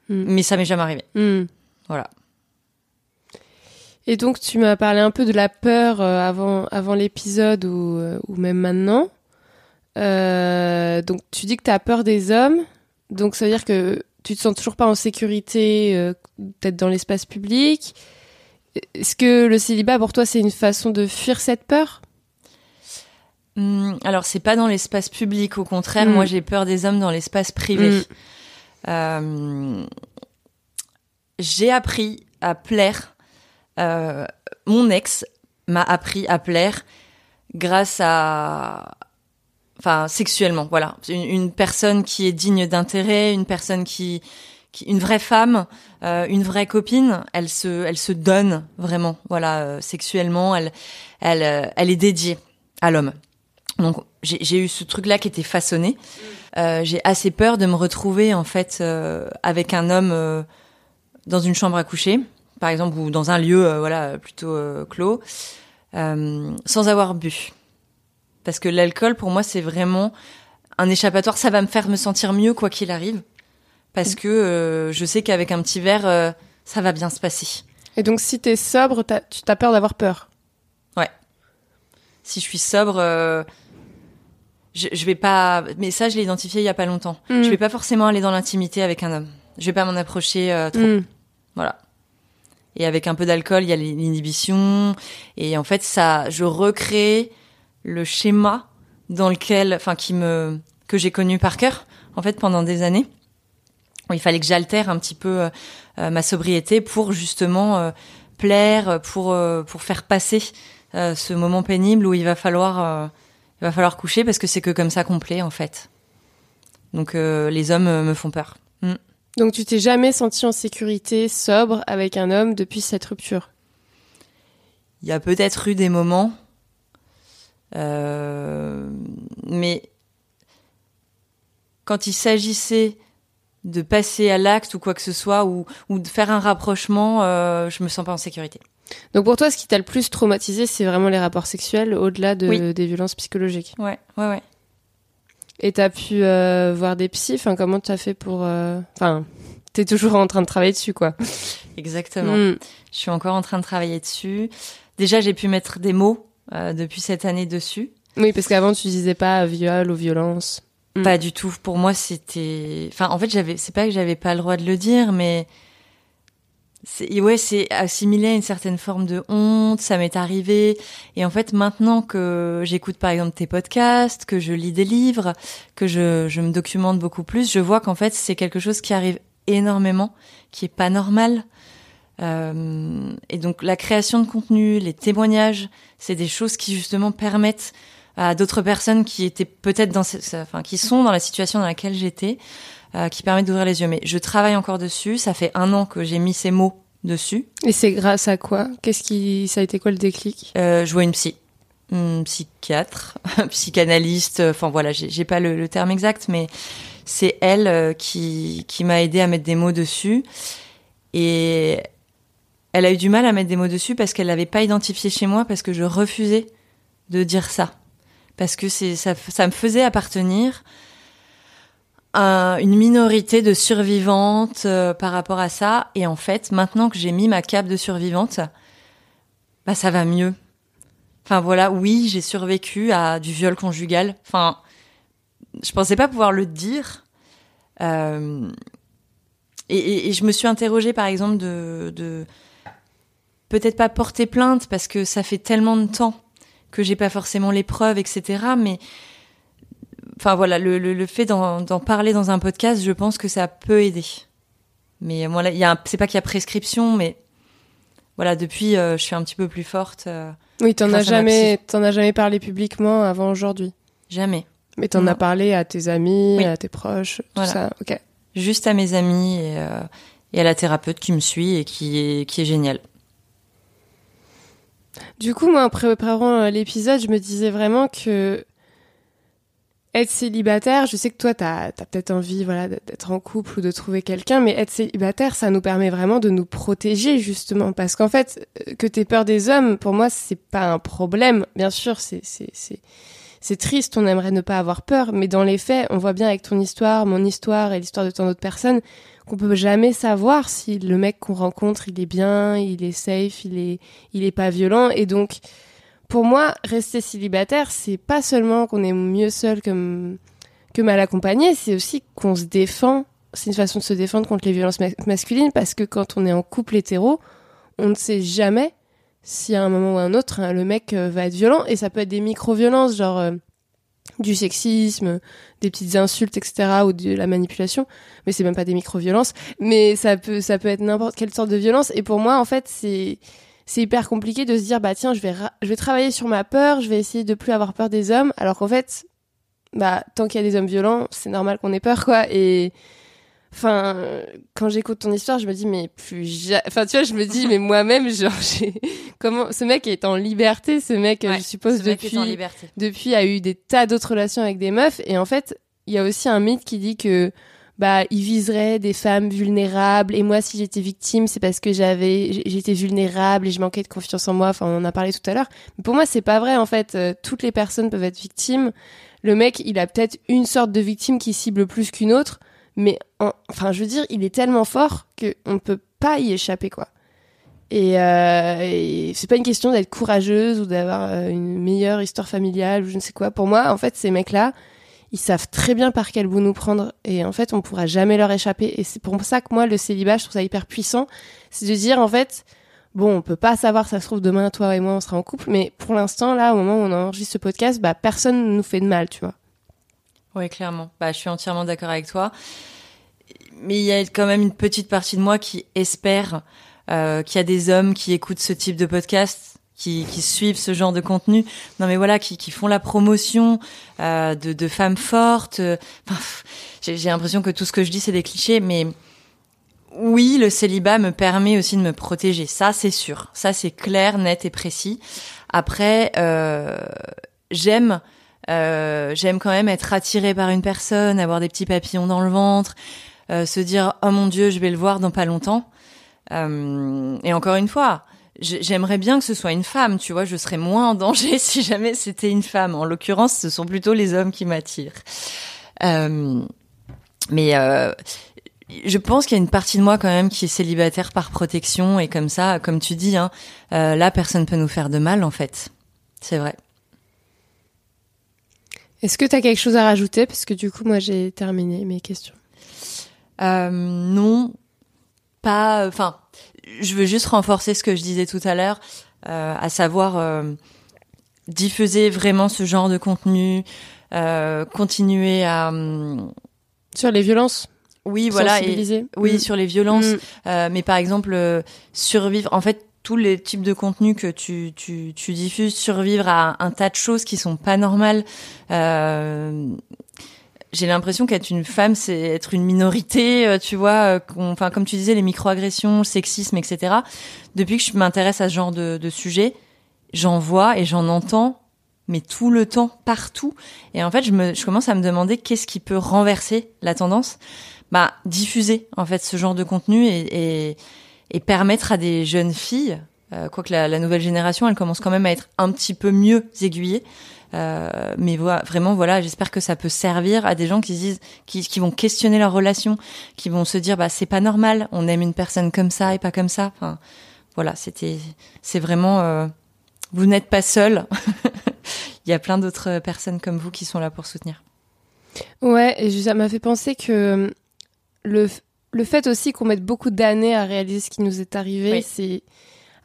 Mm. mais ça m'est jamais arrivé. Voilà. Et donc tu m'as parlé un peu de la peur euh, avant avant l'épisode ou euh, ou même maintenant. Euh, donc tu dis que tu as peur des hommes. Donc ça veut dire que tu te sens toujours pas en sécurité euh, peut-être dans l'espace public. Est-ce que le célibat pour toi c'est une façon de fuir cette peur? Hum, alors, c'est pas dans l'espace public, au contraire, Mm. moi j'ai peur des hommes dans l'espace privé. Mm. Euh, j'ai appris à plaire. Euh, mon ex m'a appris à plaire grâce à, enfin, sexuellement. Voilà, une, personne qui est digne d'intérêt, une personne qui, qui une vraie femme, euh, une vraie copine. Elle se, elle se donne vraiment. Voilà, euh, sexuellement, elle, elle, euh, elle est dédiée à l'homme. Donc j'ai eu ce truc-là qui était façonné. Euh, j'ai assez peur de me retrouver en fait avec un homme dans une chambre à coucher, par exemple, ou dans un lieu euh, voilà plutôt euh, clos, euh, sans avoir bu. Parce que l'alcool, pour moi, c'est vraiment un échappatoire. Ça va me faire me sentir mieux quoi qu'il arrive, parce que je sais qu'avec un petit verre, ça va bien se passer. Et donc, si t'es sobre, t'as- tu t'as peur d'avoir peur. Si je suis sobre, je, je vais pas. Mais ça, je l'ai identifié il y a pas longtemps. Mm. Je vais pas forcément aller dans l'intimité avec un homme. Je vais pas m'en approcher euh, trop. Mm. Voilà. Et avec un peu d'alcool, il y a l'inhibition. Et en fait, ça, je recrée le schéma dans lequel, enfin, qui me, que j'ai connu par cœur, en fait, pendant des années. Il fallait que j'altère un petit peu euh, ma sobriété pour justement euh, plaire, pour euh, pour faire passer ce moment pénible où il va falloir il va falloir coucher parce que c'est que comme ça qu'on plaît en fait. Donc les hommes me font peur. Donc, tu t'es jamais senti en sécurité, sobre, avec un homme depuis cette rupture? Il y a peut-être eu des moments, euh, mais quand il s'agissait de passer à l'acte ou quoi que ce soit, ou, ou de faire un rapprochement, euh, je me sens pas en sécurité. Donc, pour toi, ce qui t'a le plus traumatisé, c'est vraiment les rapports sexuels, au-delà de, Oui. des violences psychologiques? Ouais, ouais, ouais. Et t'as pu euh, voir des psys, enfin, comment t'as fait pour... euh, Enfin, t'es toujours en train de travailler dessus, quoi. Exactement. Mm. Je suis encore en train de travailler dessus. Déjà, j'ai pu mettre des mots euh, depuis cette année dessus. Oui, parce qu'avant, tu disais pas viol ou violence. Mm. Pas du tout. Pour moi, c'était. Enfin, en fait, j'avais. C'est pas que j'avais pas le droit de le dire, mais c'est ouais, c'est assimilé à une certaine forme de honte. Ça m'est arrivé. Et en fait, maintenant que j'écoute par exemple tes podcasts, que je lis des livres, que je, je me documente beaucoup plus, je vois qu'en fait, c'est quelque chose qui arrive énormément, qui est pas normal. Euh, et donc, la création de contenu, les témoignages, c'est des choses qui justement permettent à d'autres personnes qui étaient peut-être dans cette, enfin, qui sont dans la situation dans laquelle j'étais, euh, qui permettent d'ouvrir les yeux. Mais je travaille encore dessus. Ça fait un an que j'ai mis ces mots dessus. Et c'est grâce à quoi? Qu'est-ce qui... Ça a été quoi le déclic? Euh, je vois une psy, une psychiatre, psychanalyste. euh, Enfin voilà, j'ai pas le, le terme exact, mais c'est elle qui qui m'a aidé à mettre des mots dessus. Et elle a eu du mal à mettre des mots dessus parce qu'elle l'avait pas identifié chez moi parce que je refusais de dire ça parce que c'est ça, ça me faisait appartenir une minorité de survivantes euh, par rapport à ça. Et en fait maintenant que j'ai mis ma cape de survivante bah ça va mieux. Enfin voilà oui j'ai survécu à du viol conjugal. Enfin je pensais pas pouvoir le dire. Euh, et je me suis interrogée par exemple de, de peut-être pas porter plainte parce que ça fait tellement de temps que j'ai pas forcément les preuves, etc. Mais enfin voilà, le, le, le fait d'en parler dans un podcast, je pense que ça peut aider. Mais y a, un- c'est pas qu'il y a prescription, mais voilà, depuis, euh, je suis un petit peu plus forte. euh, Oui, t'en as jamais, t'en as jamais parlé publiquement avant aujourd'hui. jamais. Mais t'en as parlé à tes amis, Oui. à tes proches, tout Voilà. ça. Ok. Juste à mes amis et, euh, et à la thérapeute qui me suit et qui est, qui est géniale. Du coup, moi, en préparant euh, l'épisode, je me disais vraiment que être célibataire, je sais que toi, t'as as, peut-être envie voilà, d'être en couple ou de trouver quelqu'un, mais être célibataire, ça nous permet vraiment de nous protéger, justement. Parce qu'en fait, euh, que t'aies peur des hommes, pour moi, c'est pas un problème. Bien sûr, c'est c'est c'est c'est triste, on aimerait ne pas avoir peur, mais dans les faits, on voit bien avec ton histoire, mon histoire et l'histoire de tant d'autres personnes, qu'on peut jamais savoir si le mec qu'on rencontre, il est bien, il est safe, il est il est pas violent et donc pour moi rester célibataire c'est pas seulement qu'on est mieux seul que que mal accompagné c'est aussi qu'on se défend. C'est une façon de se défendre contre les violences ma- masculines parce que quand on est en couple hétéro on ne sait jamais si à un moment ou à un autre hein, le mec euh, va être violent. Et ça peut être des micro-violences genre euh, du sexisme des petites insultes etc ou de la manipulation. Mais c'est même pas des micro-violences. Mais ça peut ça peut être n'importe quelle sorte de violence. Et pour moi en fait c'est c'est hyper compliqué de se dire bah tiens je vais je vais travailler sur ma peur je vais essayer de plus avoir peur des hommes alors qu'en fait bah tant qu'il y a des hommes violents c'est normal qu'on ait peur quoi. Et Enfin, quand j'écoute ton histoire, je me dis mais plus ja- enfin tu vois, je me dis mais moi-même genre j'ai comment ce mec est en liberté, ce mec Ouais, je suppose depuis depuis a eu des tas d'autres relations avec des meufs. Et en fait, il y a aussi un mythe qui dit que bah il viserait des femmes vulnérables et moi si j'étais victime, c'est parce que j'avais j'étais vulnérable et je manquais de confiance en moi, enfin on en a parlé tout à l'heure. Mais pour moi, c'est pas vrai en fait, Euh, toutes les personnes peuvent être victimes. Le mec, il a peut-être une sorte de victime qui cible plus qu'une autre, mais en- enfin je veux dire, il est tellement fort que on peut pas y échapper quoi. Et, euh, et c'est pas une question d'être courageuse ou d'avoir euh, une meilleure histoire familiale ou je ne sais quoi. Pour moi, en fait, ces mecs-là, ils savent très bien par quel bout nous prendre et en fait, on pourra jamais leur échapper. Et c'est pour ça que moi, le célibat, je trouve ça hyper puissant. C'est de dire, en fait, bon, on peut pas savoir, ça se trouve, demain, toi et moi, on sera en couple, mais pour l'instant, là, au moment où on enregistre ce podcast, bah, personne ne nous fait de mal, tu vois. Oui, clairement. Bah, je suis entièrement d'accord avec toi. Mais il y a quand même une petite partie de moi qui espère euh, qu'il y a des hommes qui écoutent ce type de podcast, qui, suivent ce genre de contenu. Non, mais voilà, qui, font la promotion euh, de, femmes fortes. Euh, j'ai l'impression que tout ce que je dis, c'est des clichés, mais oui, le célibat me permet aussi de me protéger. Ça, c'est sûr. Ça, c'est clair, net et précis. Après, euh, j'aime j'aime quand même être attirée par une personne, avoir des petits papillons dans le ventre, se dire oh mon dieu, je vais le voir dans pas longtemps. Et encore une fois, j'aimerais bien que ce soit une femme, tu vois, je serais moins en danger si jamais c'était une femme. En l'occurrence, ce sont plutôt les hommes qui m'attirent. Euh, mais euh, je pense qu'il y a une partie de moi quand même qui est célibataire par protection et comme ça, comme tu dis, hein, euh, là personne peut nous faire de mal en fait. C'est vrai. Est-ce que tu as quelque chose à rajouter? Parce que du coup, moi, j'ai terminé mes questions. Non, pas. Enfin, je veux juste renforcer ce que je disais tout à l'heure, euh, à savoir euh, diffuser vraiment ce genre de contenu, euh, continuer à. hum, Sur les violences oui, voilà. et- oui, Mm. sur les violences. Mm. Euh, mais par exemple, euh, survivre. En fait, tous les types de contenus que tu, tu, tu diffuses, survivre à un tas de choses qui sont pas normales. Euh, j'ai l'impression qu'être une femme, c'est être une minorité, euh, tu vois. euh, Enfin, comme tu disais, les microagressions, le sexisme, etc. Depuis que je m'intéresse à ce genre de, de sujet, j'en vois et j'en entends, mais tout le temps, partout. Et en fait, je, me, je commence à me demander qu'est-ce qui peut renverser la tendance. Bah, diffuser en fait ce genre de contenu et, et, et permettre à des jeunes filles, quoique la, la nouvelle génération, elle commence quand même à être un petit peu mieux aiguillée. Euh, mais voilà, vraiment, voilà, j'espère que ça peut servir à des gens qui se disent, qui, qui vont questionner leur relation, qui vont se dire, bah c'est pas normal, on aime une personne comme ça et pas comme ça. Enfin, voilà, c'était, c'est vraiment, euh, vous n'êtes pas seul. Il y a plein d'autres personnes comme vous qui sont là pour soutenir. Ouais, et ça m'a fait penser que euh, le, le fait aussi qu'on mette beaucoup d'années à réaliser ce qui nous est arrivé, Oui. c'est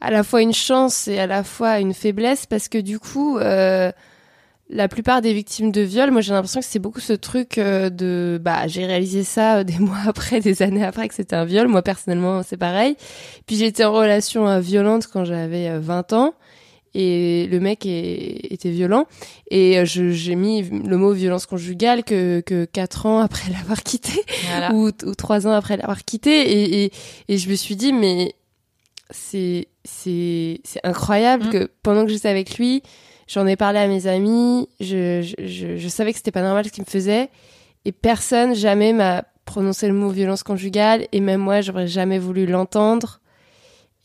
à la fois une chance et à la fois une faiblesse parce que du coup, euh, la plupart des victimes de viol, moi j'ai l'impression que c'est beaucoup ce truc euh, de bah j'ai réalisé ça euh, des mois après, des années après que c'était un viol. Moi personnellement c'est pareil. Puis j'étais en relation euh, violente quand j'avais euh, 20 ans et le mec est- était violent et j'ai mis le mot violence conjugale que que quatre ans après l'avoir quitté Voilà. ou, ou trois ans après l'avoir quitté et, et, et je me suis dit mais c'est c'est c'est incroyable Mm. que pendant que j'étais avec lui j'en ai parlé à mes amis je je, je, je savais que c'était pas normal ce qu'il me faisait et personne jamais m'a prononcé le mot violence conjugale et même moi j'aurais jamais voulu l'entendre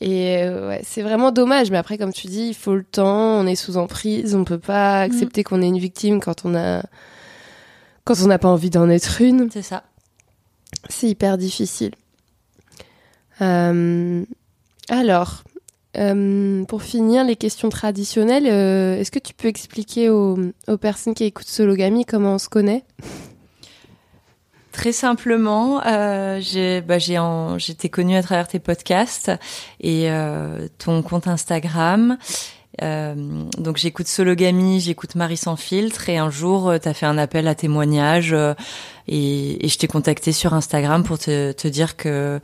et euh, ouais, c'est vraiment dommage mais après comme tu dis il faut le temps on est sous emprise on peut pas accepter qu'on est une victime quand on a quand on n'a pas envie d'en être une C'est ça. c'est hyper difficile. Euh, alors, euh, pour finir, les questions traditionnelles, euh, est-ce que tu peux expliquer aux, personnes qui écoutent Sologamy comment on se connaît? Très simplement, euh, j'ai, bah, j'étais connue à travers tes podcasts et ton compte Instagram. Donc j'écoute Sologamy, j'écoute Marie sans filtre et un jour tu as fait un appel à témoignage et, je t'ai contacté sur Instagram pour te dire que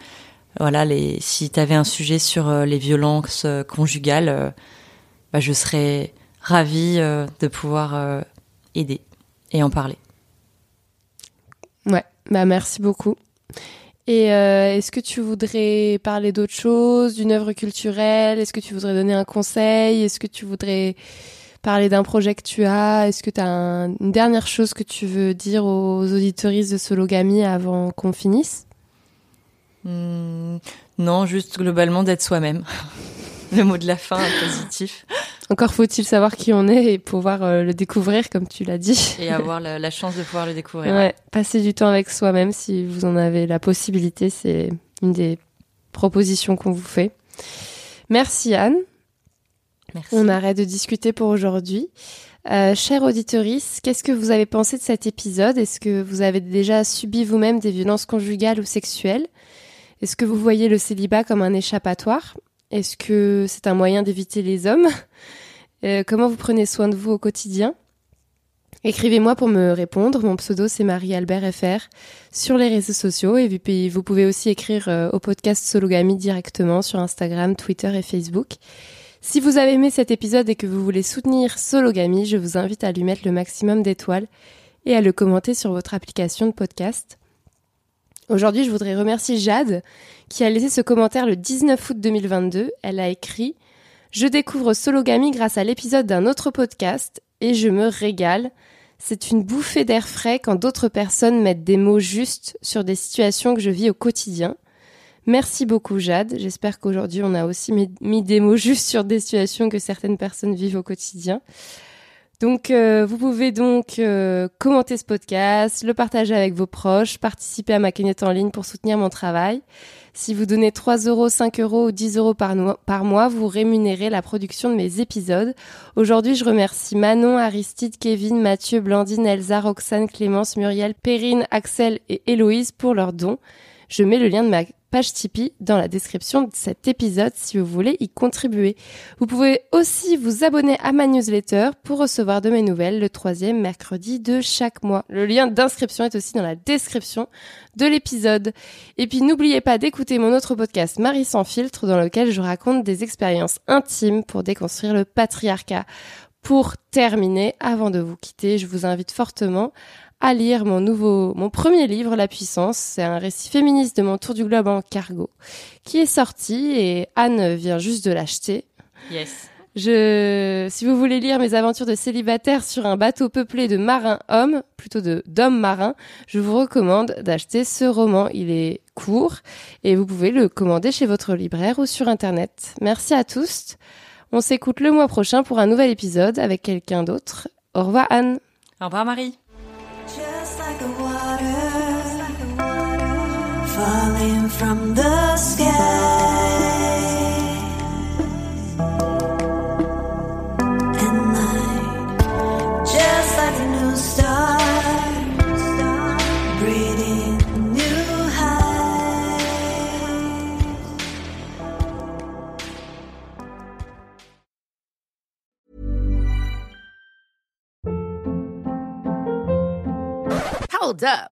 voilà si tu avais un sujet sur euh, les violences euh, conjugales, euh, bah, je serais ravie de pouvoir aider et en parler. Ouais, bah merci beaucoup. Et est-ce que tu voudrais parler d'autre chose, d'une œuvre culturelle? Est-ce que tu voudrais donner un conseil? Est-ce que tu voudrais parler d'un projet que tu as? Est-ce que tu as un- une dernière chose que tu veux dire aux auditoristes de Sologamy avant qu'on finisse? Hmm, non, juste globalement d'être soi-même. Le mot de la fin positif. Encore faut-il savoir qui on est et pouvoir euh, le découvrir, comme tu l'as dit. Et avoir la, la chance de pouvoir le découvrir. Ouais, passer du temps avec soi-même si vous en avez la possibilité, c'est une des propositions qu'on vous fait. Merci Anne. Merci. On arrête de discuter pour aujourd'hui. Euh, chère auditorice, qu'est-ce que vous avez pensé de cet épisode? Est-ce que vous avez déjà subi vous-même des violences conjugales ou sexuelles? Est-ce que vous voyez le célibat comme un échappatoire? Est-ce que c'est un moyen d'éviter les hommes? Euh, Comment vous prenez soin de vous au quotidien? Écrivez-moi pour me répondre. Mon pseudo c'est Marie-Albert FR sur les réseaux sociaux et vous pouvez aussi écrire euh, au podcast Sologamy directement sur Instagram, Twitter et Facebook. Si vous avez aimé cet épisode et que vous voulez soutenir Sologamy, je vous invite à lui mettre le maximum d'étoiles et à le commenter sur votre application de podcast. Aujourd'hui, je voudrais remercier Jade qui a laissé ce commentaire le 19 août 2022. Elle a écrit Je découvre Sologamy grâce à l'épisode d'un autre podcast et je me régale. C'est une bouffée d'air frais quand d'autres personnes mettent des mots justes sur des situations que je vis au quotidien. Merci beaucoup Jade. J'espère qu'aujourd'hui on a aussi mis, mis des mots justes sur des situations que certaines personnes vivent au quotidien. Donc euh, vous pouvez donc euh, commenter ce podcast, le partager avec vos proches, participer à ma cagnotte en ligne pour soutenir mon travail. Si vous donnez 3 euros, 5 euros ou 10 euros par, par mois, vous rémunérez la production de mes épisodes. Aujourd'hui, je remercie Manon, Aristide, Kevin, Mathieu, Blandine, Elsa, Roxane, Clémence, Muriel, Perrine, Axel et Héloïse pour leurs dons. Je mets le lien de ma page Tipeee dans la description de cet épisode si vous voulez y contribuer. Vous pouvez aussi vous abonner à ma newsletter pour recevoir de mes nouvelles le troisième mercredi de chaque mois. Le lien d'inscription est aussi dans la description de l'épisode. Et puis n'oubliez pas d'écouter mon autre podcast Marie sans filtre dans lequel je raconte des expériences intimes pour déconstruire le patriarcat. Pour terminer, avant de vous quitter, je vous invite fortement à lire mon nouveau, mon premier livre, La Puissance. C'est un récit féministe de mon tour du globe en cargo, qui est sorti et Anne vient juste de l'acheter. Yes. Je, si vous voulez lire mes aventures de célibataire sur un bateau peuplé de marins hommes, plutôt de d'hommes marins, je vous recommande d'acheter ce roman. Il est court et vous pouvez le commander chez votre libraire ou sur internet. Merci à tous. On s'écoute le mois prochain pour un nouvel épisode avec quelqu'un d'autre. Au revoir Anne. Au revoir Marie. Falling from the sky. Just like the new stars, breathing new highs. Hold up.